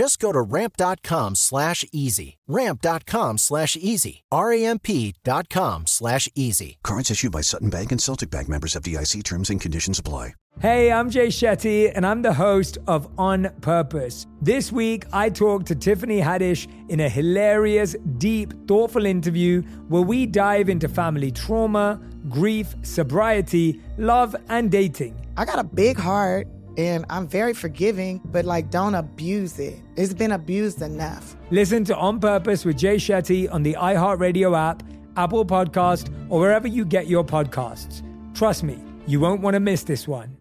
Just go to ramp.com slash easy. Ramp.com slash easy. R-A-M-P.com slash easy. Cards issued by Sutton Bank and Celtic Bank members FDIC terms and conditions apply. Hey, I'm Jay Shetty, and I'm the host of On Purpose. This week, I talked to Tiffany Haddish in a hilarious, deep, thoughtful interview where we dive into family trauma, grief, sobriety, love, and dating. I got a big heart and I'm very forgiving, but like don't abuse it. It's been abused enough. Listen to On Purpose with Jay Shetty on the iHeartRadio app, Apple Podcast, or wherever you get your podcasts. Trust me, you won't want to miss this one.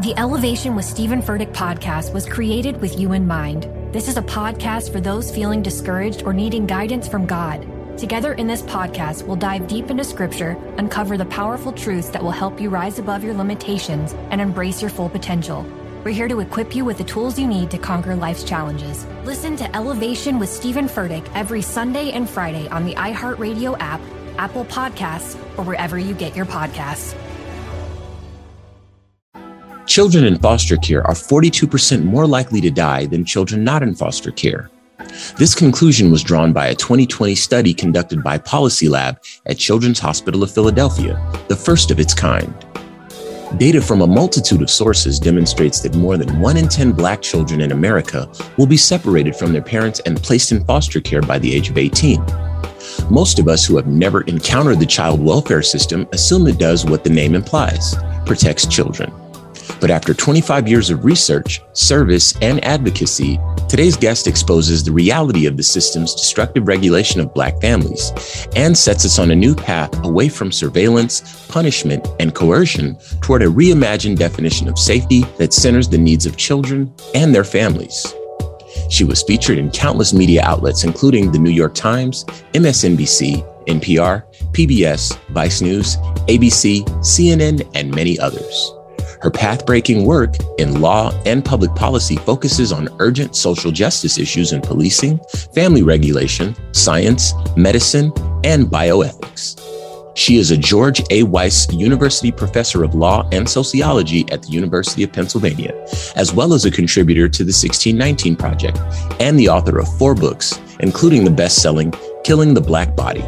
The Elevation with Stephen Furtick podcast was created with you in mind. This is a podcast for those feeling discouraged or needing guidance from God. Together in this podcast, we'll dive deep into scripture, uncover the powerful truths that will help you rise above your limitations and embrace your full potential. We're here to equip you with the tools you need to conquer life's challenges. Listen to Elevation with Stephen Furtick every Sunday and Friday on the iHeartRadio app, Apple Podcasts, or wherever you get your podcasts. Children in foster care are 42% more likely to die than children not in foster care. This conclusion was drawn by a 2020 study conducted by Policy Lab at Children's Hospital of Philadelphia, the first of its kind. Data from a multitude of sources demonstrates that more than 1 in 10 Black children in America will be separated from their parents and placed in foster care by the age of 18. Most of us who have never encountered the child welfare system assume it does what the name implies protects children. But after 25 years of research, service, and advocacy, today's guest exposes the reality of the system's destructive regulation of Black families and sets us on a new path away from surveillance, punishment, and coercion toward a reimagined definition of safety that centers the needs of children and their families. She was featured in countless media outlets, including the New York Times, MSNBC, NPR, PBS, Vice News, ABC, CNN, and many others. Her path breaking work in law and public policy focuses on urgent social justice issues in policing, family regulation, science, medicine, and bioethics. She is a George A. Weiss University Professor of Law and Sociology at the University of Pennsylvania, as well as a contributor to the 1619 Project and the author of four books, including the best selling Killing the Black Body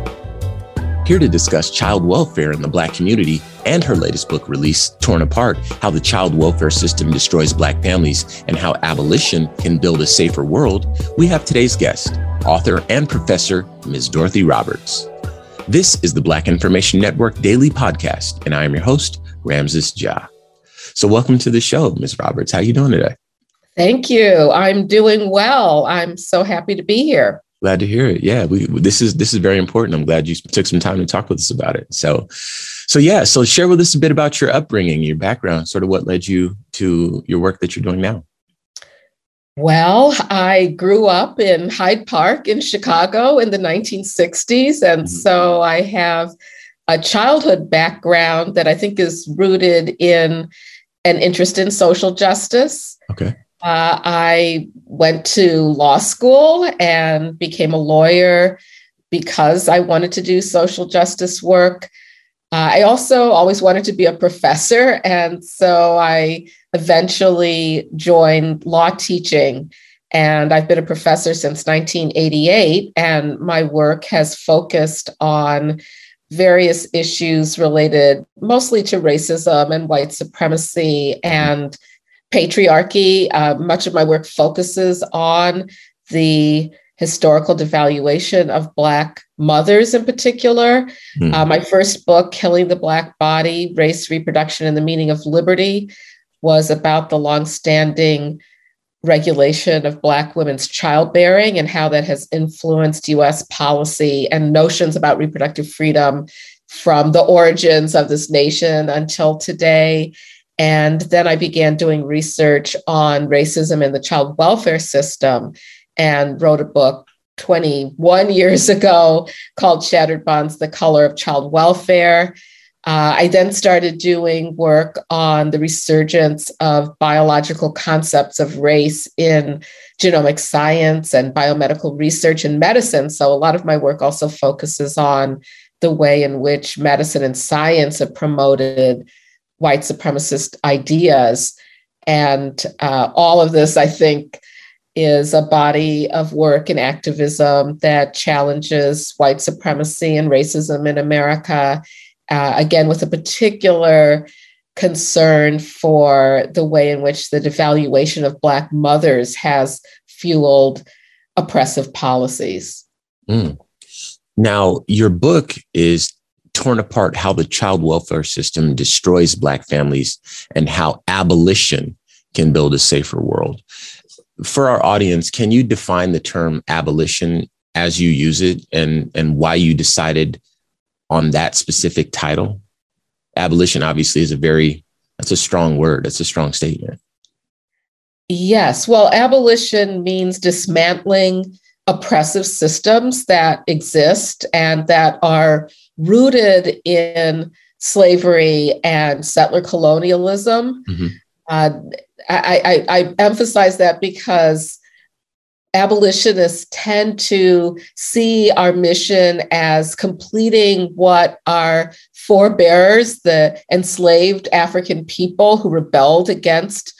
here to discuss child welfare in the Black community and her latest book release, Torn Apart How the Child Welfare System Destroys Black Families and How Abolition Can Build a Safer World, we have today's guest, author and professor, Ms. Dorothy Roberts. This is the Black Information Network Daily Podcast, and I am your host, Ramses Ja. So welcome to the show, Ms. Roberts. How are you doing today? Thank you. I'm doing well. I'm so happy to be here. Glad to hear it. Yeah, we, this is this is very important. I'm glad you took some time to talk with us about it. So, so yeah, so share with us a bit about your upbringing, your background, sort of what led you to your work that you're doing now. Well, I grew up in Hyde Park in Chicago in the 1960s, and mm-hmm. so I have a childhood background that I think is rooted in an interest in social justice. Okay. Uh, I went to law school and became a lawyer because I wanted to do social justice work. Uh, I also always wanted to be a professor, and so I eventually joined law teaching. And I've been a professor since 1988, and my work has focused on various issues related mostly to racism and white supremacy and patriarchy. Uh, much of my work focuses on the historical devaluation of Black mothers in particular. Mm. Uh, my first book, Killing the Black Body Race, Reproduction, and the Meaning of Liberty, was about the longstanding regulation of Black women's childbearing and how that has influenced US policy and notions about reproductive freedom from the origins of this nation until today. And then I began doing research on racism in the child welfare system and wrote a book 21 years ago called Shattered Bonds The Color of Child Welfare. Uh, I then started doing work on the resurgence of biological concepts of race in genomic science and biomedical research and medicine. So, a lot of my work also focuses on the way in which medicine and science have promoted white supremacist ideas. And uh, all of this, I think, is a body of work and activism that challenges white supremacy and racism in America, uh, again, with a particular concern for the way in which the devaluation of Black mothers has fueled oppressive policies. Mm. Now, your book is torn apart how the child welfare system destroys Black families and how abolition can build a safer world for our audience, can you define the term abolition as you use it and, and why you decided on that specific title? Abolition obviously is a very, that's a strong word. That's a strong statement. Yes. Well, abolition means dismantling oppressive systems that exist and that are rooted in slavery and settler colonialism. Mm-hmm. Uh, I, I, I emphasize that because abolitionists tend to see our mission as completing what our forebears, the enslaved African people who rebelled against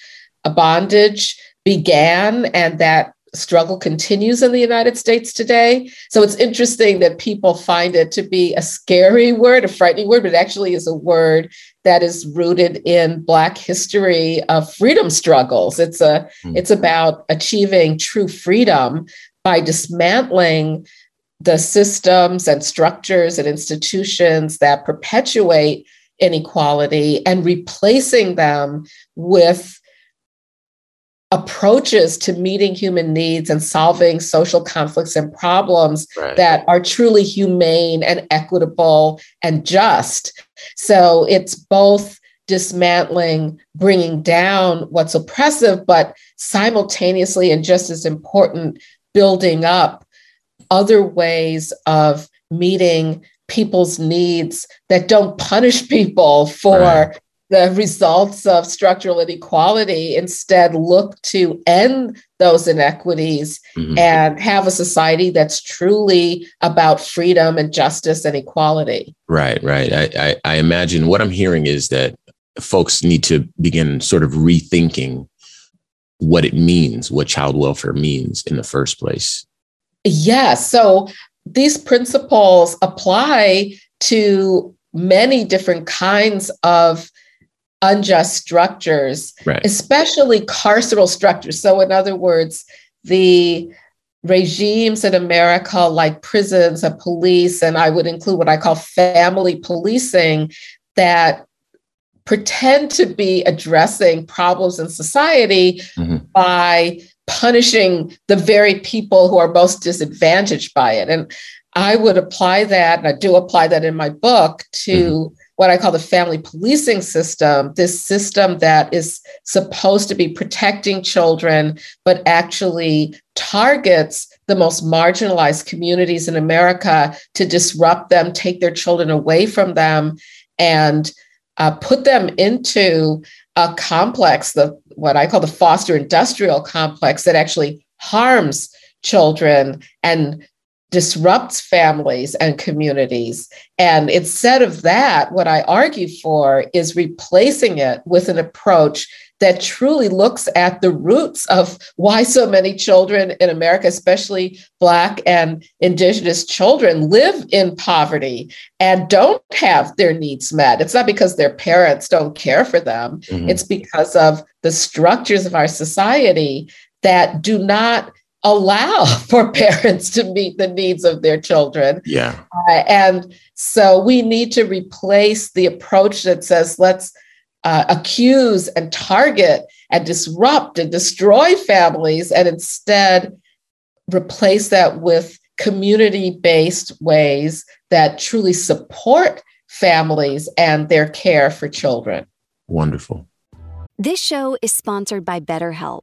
a bondage, began, and that struggle continues in the United States today. So it's interesting that people find it to be a scary word, a frightening word, but it actually is a word that is rooted in Black history of freedom struggles. It's a mm. it's about achieving true freedom by dismantling the systems and structures and institutions that perpetuate inequality and replacing them with approaches to meeting human needs and solving social conflicts and problems right. that are truly humane and equitable and just. So it's both dismantling, bringing down what's oppressive, but simultaneously, and just as important, building up other ways of meeting people's needs that don't punish people for right the results of structural inequality instead look to end those inequities mm-hmm. and have a society that's truly about freedom and justice and equality. Right, right. I, I, I imagine what I'm hearing is that folks need to begin sort of rethinking what it means, what child welfare means in the first place. yeah So these principles apply to many different kinds of unjust structures, right. especially carceral structures. So, in other words, the regimes in America, like prisons and police, and I would include what I call family policing, that pretend to be addressing problems in society mm-hmm. by punishing the very people who are most disadvantaged by it. And I would apply that, and I do apply that in my book to mm-hmm what I call the family policing system, this system that is supposed to be protecting children, but actually targets the most marginalized communities in America to disrupt them, take their children away from them, and uh, put them into a complex, the what I call the foster industrial complex, that actually harms children and disrupts families and communities. And instead of that, what I argue for is replacing it with an approach that truly looks at the roots of why so many children in America, especially Black and Indigenous children, live in poverty and don't have their needs met. It's not because their parents don't care for them, mm-hmm. it's because of the structures of our society that do not allow for parents to meet the needs of their children. Yeah. Uh, and so we need to replace the approach that says, let's uh, accuse and target and disrupt and destroy families, and instead replace that with community based ways that truly support families and their care for children. Wonderful. This show is sponsored by BetterHelp.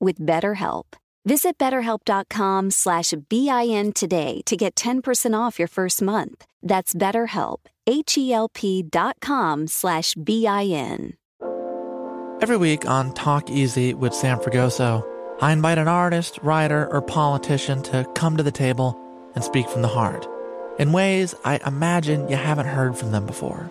with BetterHelp. Visit betterhelp.com slash BIN today to get 10% off your first month. That's BetterHelp, H-E-L-P dot com slash B-I-N. Every week on Talk Easy with Sam Fragoso, I invite an artist, writer, or politician to come to the table and speak from the heart in ways I imagine you haven't heard from them before.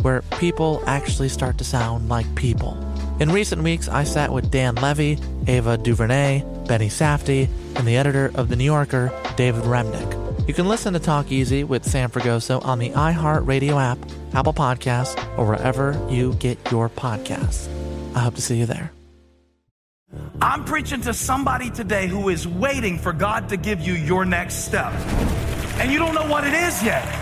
where people actually start to sound like people. In recent weeks, I sat with Dan Levy, Ava DuVernay, Benny Safdie, and the editor of The New Yorker, David Remnick. You can listen to Talk Easy with Sam Fragoso on the iHeartRadio app, Apple Podcasts, or wherever you get your podcasts. I hope to see you there. I'm preaching to somebody today who is waiting for God to give you your next step. And you don't know what it is yet.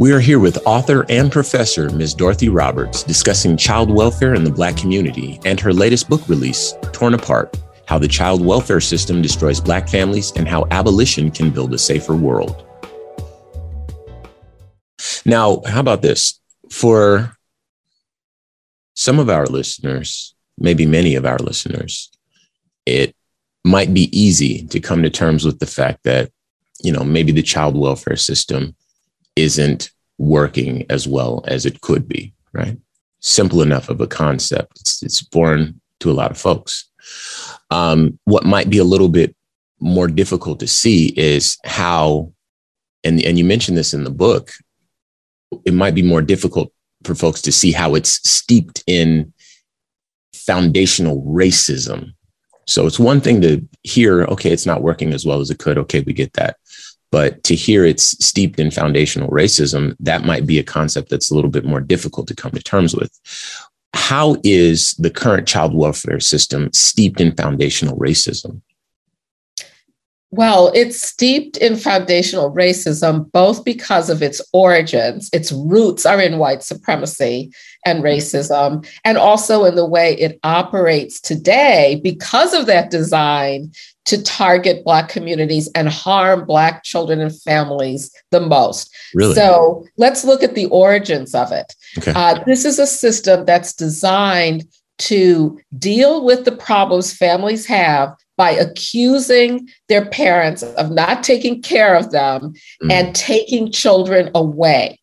We are here with author and professor Ms. Dorothy Roberts discussing child welfare in the Black community and her latest book release, Torn Apart How the Child Welfare System Destroys Black Families and How Abolition Can Build a Safer World. Now, how about this? For some of our listeners, maybe many of our listeners, it might be easy to come to terms with the fact that, you know, maybe the child welfare system isn't working as well as it could be, right? Simple enough of a concept. It's, it's foreign to a lot of folks. Um, what might be a little bit more difficult to see is how, and, and you mentioned this in the book, it might be more difficult for folks to see how it's steeped in foundational racism. So it's one thing to hear, okay, it's not working as well as it could. Okay, we get that. But to hear it's steeped in foundational racism, that might be a concept that's a little bit more difficult to come to terms with. How is the current child welfare system steeped in foundational racism? Well, it's steeped in foundational racism, both because of its origins, its roots are in white supremacy and racism, and also in the way it operates today because of that design to target Black communities and harm Black children and families the most. Really? So let's look at the origins of it. Okay. Uh, this is a system that's designed to deal with the problems families have by accusing their parents of not taking care of them mm. and taking children away.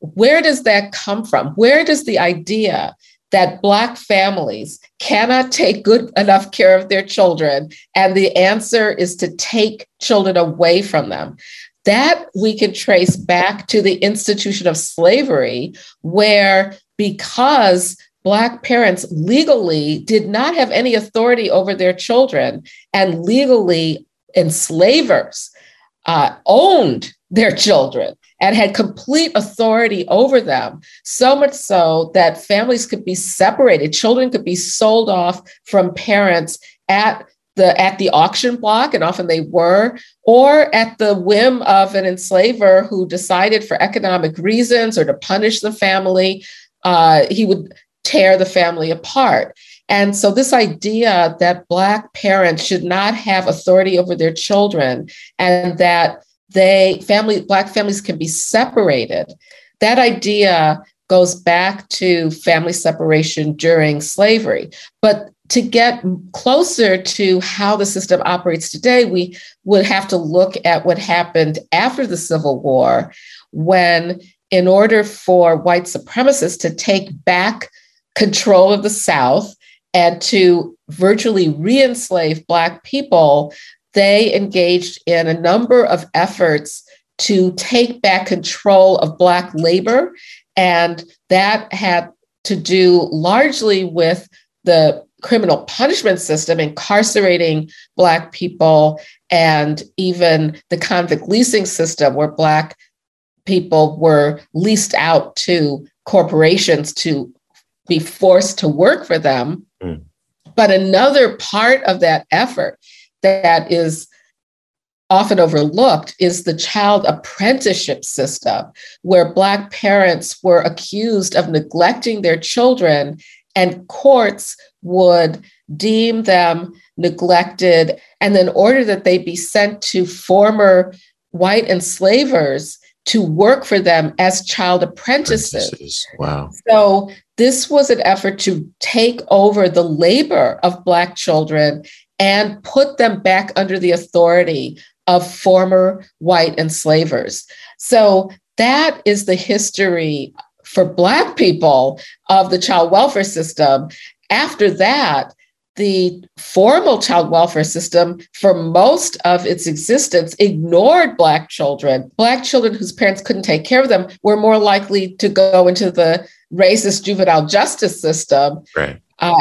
Where does that come from? Where does the idea that Black families cannot take good enough care of their children, and the answer is to take children away from them? That we can trace back to the institution of slavery, where because Black parents legally did not have any authority over their children, and legally enslavers uh, owned their children and had complete authority over them, so much so that families could be separated, children could be sold off from parents at the at the auction block, and often they were, or at the whim of an enslaver who decided for economic reasons or to punish the family, uh, he would tear the family apart. And so, this idea that Black parents should not have authority over their children and that they family black families can be separated. That idea goes back to family separation during slavery. But to get closer to how the system operates today we would have to look at what happened after the civil war when in order for white supremacists to take back control of the south and to virtually re-enslave black people they engaged in a number of efforts to take back control of Black labor. And that had to do largely with the criminal punishment system, incarcerating Black people, and even the convict leasing system, where Black people were leased out to corporations to be forced to work for them. Mm. But another part of that effort that is often overlooked is the child apprenticeship system, where Black parents were accused of neglecting their children, and courts would deem them neglected and then order that they be sent to former white enslavers to work for them as child apprentices. apprentices. Wow. So, this was an effort to take over the labor of Black children and put them back under the authority of former white enslavers. So that is the history for Black people of the child welfare system. After that, the formal child welfare system, for most of its existence, ignored Black children. Black children whose parents couldn't take care of them were more likely to go into the racist juvenile justice system right. Uh,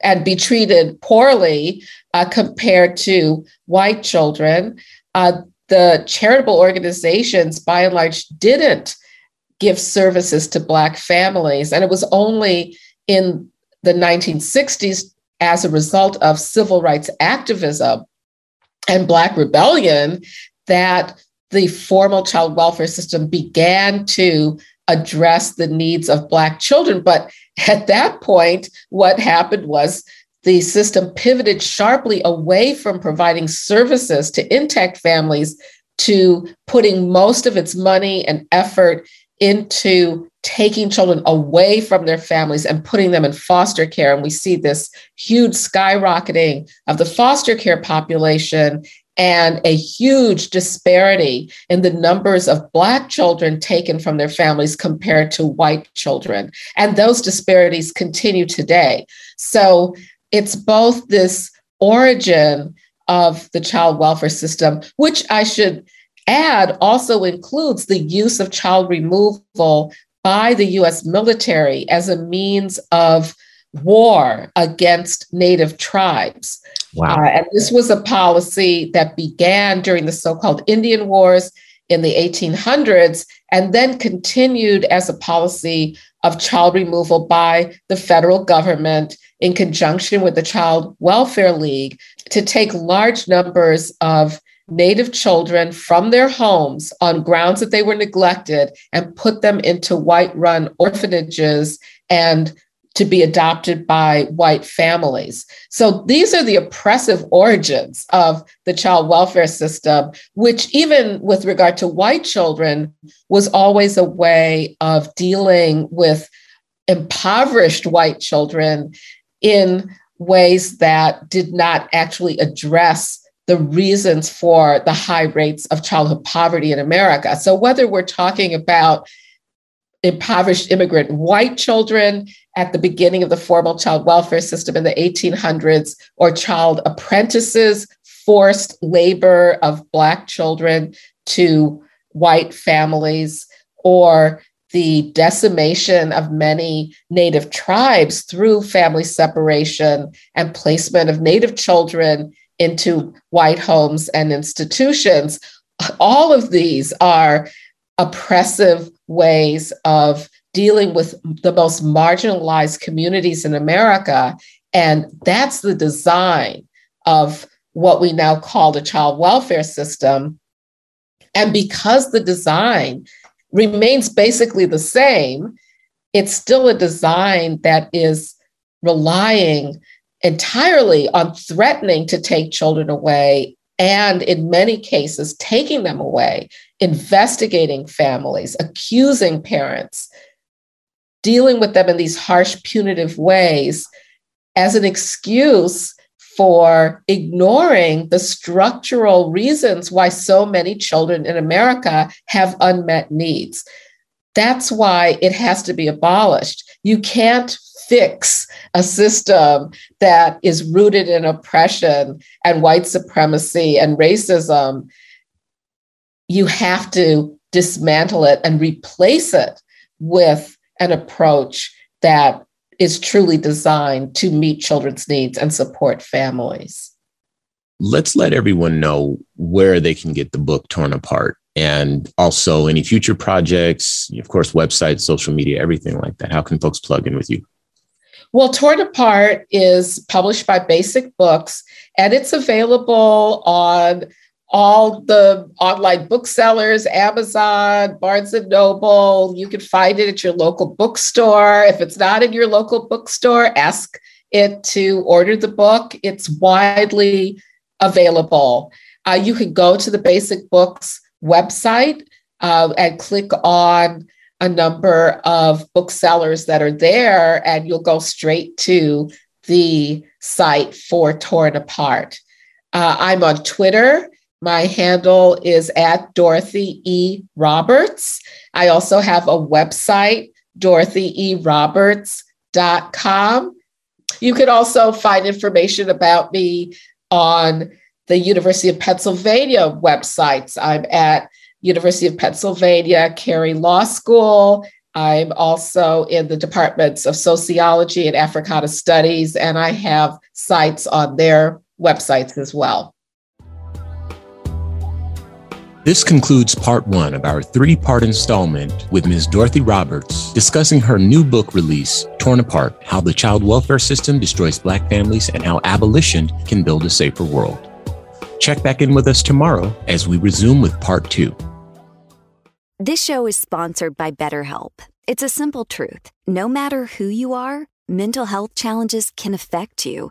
and be treated poorly uh, compared to white children. Uh, the charitable organizations, by and large, didn't give services to Black families. And it was only in the 1960s, as a result of civil rights activism and Black rebellion, that the formal child welfare system began to address the needs of Black children. But at that point, what happened was the system pivoted sharply away from providing services to intact families to putting most of its money and effort into taking children away from their families and putting them in foster care. And we see this huge skyrocketing of the foster care population and a huge disparity in the numbers of Black children taken from their families compared to white children. And those disparities continue today. So it's both this origin of the child welfare system, which I should add also includes the use of child removal by the US military as a means of war against Native tribes. Wow. Uh, and this was a policy that began during the so called Indian Wars in the 1800s and then continued as a policy of child removal by the federal government in conjunction with the Child Welfare League to take large numbers of Native children from their homes on grounds that they were neglected and put them into white run orphanages and to be adopted by white families. So these are the oppressive origins of the child welfare system, which, even with regard to white children, was always a way of dealing with impoverished white children in ways that did not actually address the reasons for the high rates of childhood poverty in America. So, whether we're talking about impoverished immigrant white children at the beginning of the formal child welfare system in the 1800s, or child apprentices, forced labor of Black children to white families, or the decimation of many Native tribes through family separation and placement of Native children into white homes and institutions. All of these are oppressive ways of dealing with the most marginalized communities in America. And that's the design of what we now call the child welfare system. And because the design remains basically the same, it's still a design that is relying entirely on threatening to take children away and in many cases taking them away, investigating families, accusing parents, dealing with them in these harsh, punitive ways as an excuse for ignoring the structural reasons why so many children in America have unmet needs. That's why it has to be abolished. You can't fix a system that is rooted in oppression and white supremacy and racism. You have to dismantle it and replace it with an approach that is truly designed to meet children's needs and support families. Let's let everyone know where they can get the book torn apart and also any future projects, of course, websites, social media, everything like that. How can folks plug in with you? Well, Torn Apart is published by Basic Books and it's available on all the online booksellers, Amazon, Barnes and Noble. You can find it at your local bookstore. If it's not in your local bookstore, ask it to order the book. It's widely available. Uh, you can go to the Basic Books website uh, and click on a number of booksellers that are there, and you'll go straight to the site for Torn Apart. Uh, I'm on Twitter my handle is at Dorothy E. Roberts. I also have a website, dorothyeroberts.com. You can also find information about me on the University of Pennsylvania websites. I'm at University of Pennsylvania Carey Law School. I'm also in the departments of sociology and Africana studies, and I have sites on their websites as well. This concludes part one of our three part installment with Ms. Dorothy Roberts discussing her new book release, Torn Apart How the Child Welfare System Destroys Black Families and How Abolition Can Build a Safer World. Check back in with us tomorrow as we resume with part two. This show is sponsored by BetterHelp. It's a simple truth. No matter who you are, mental health challenges can affect you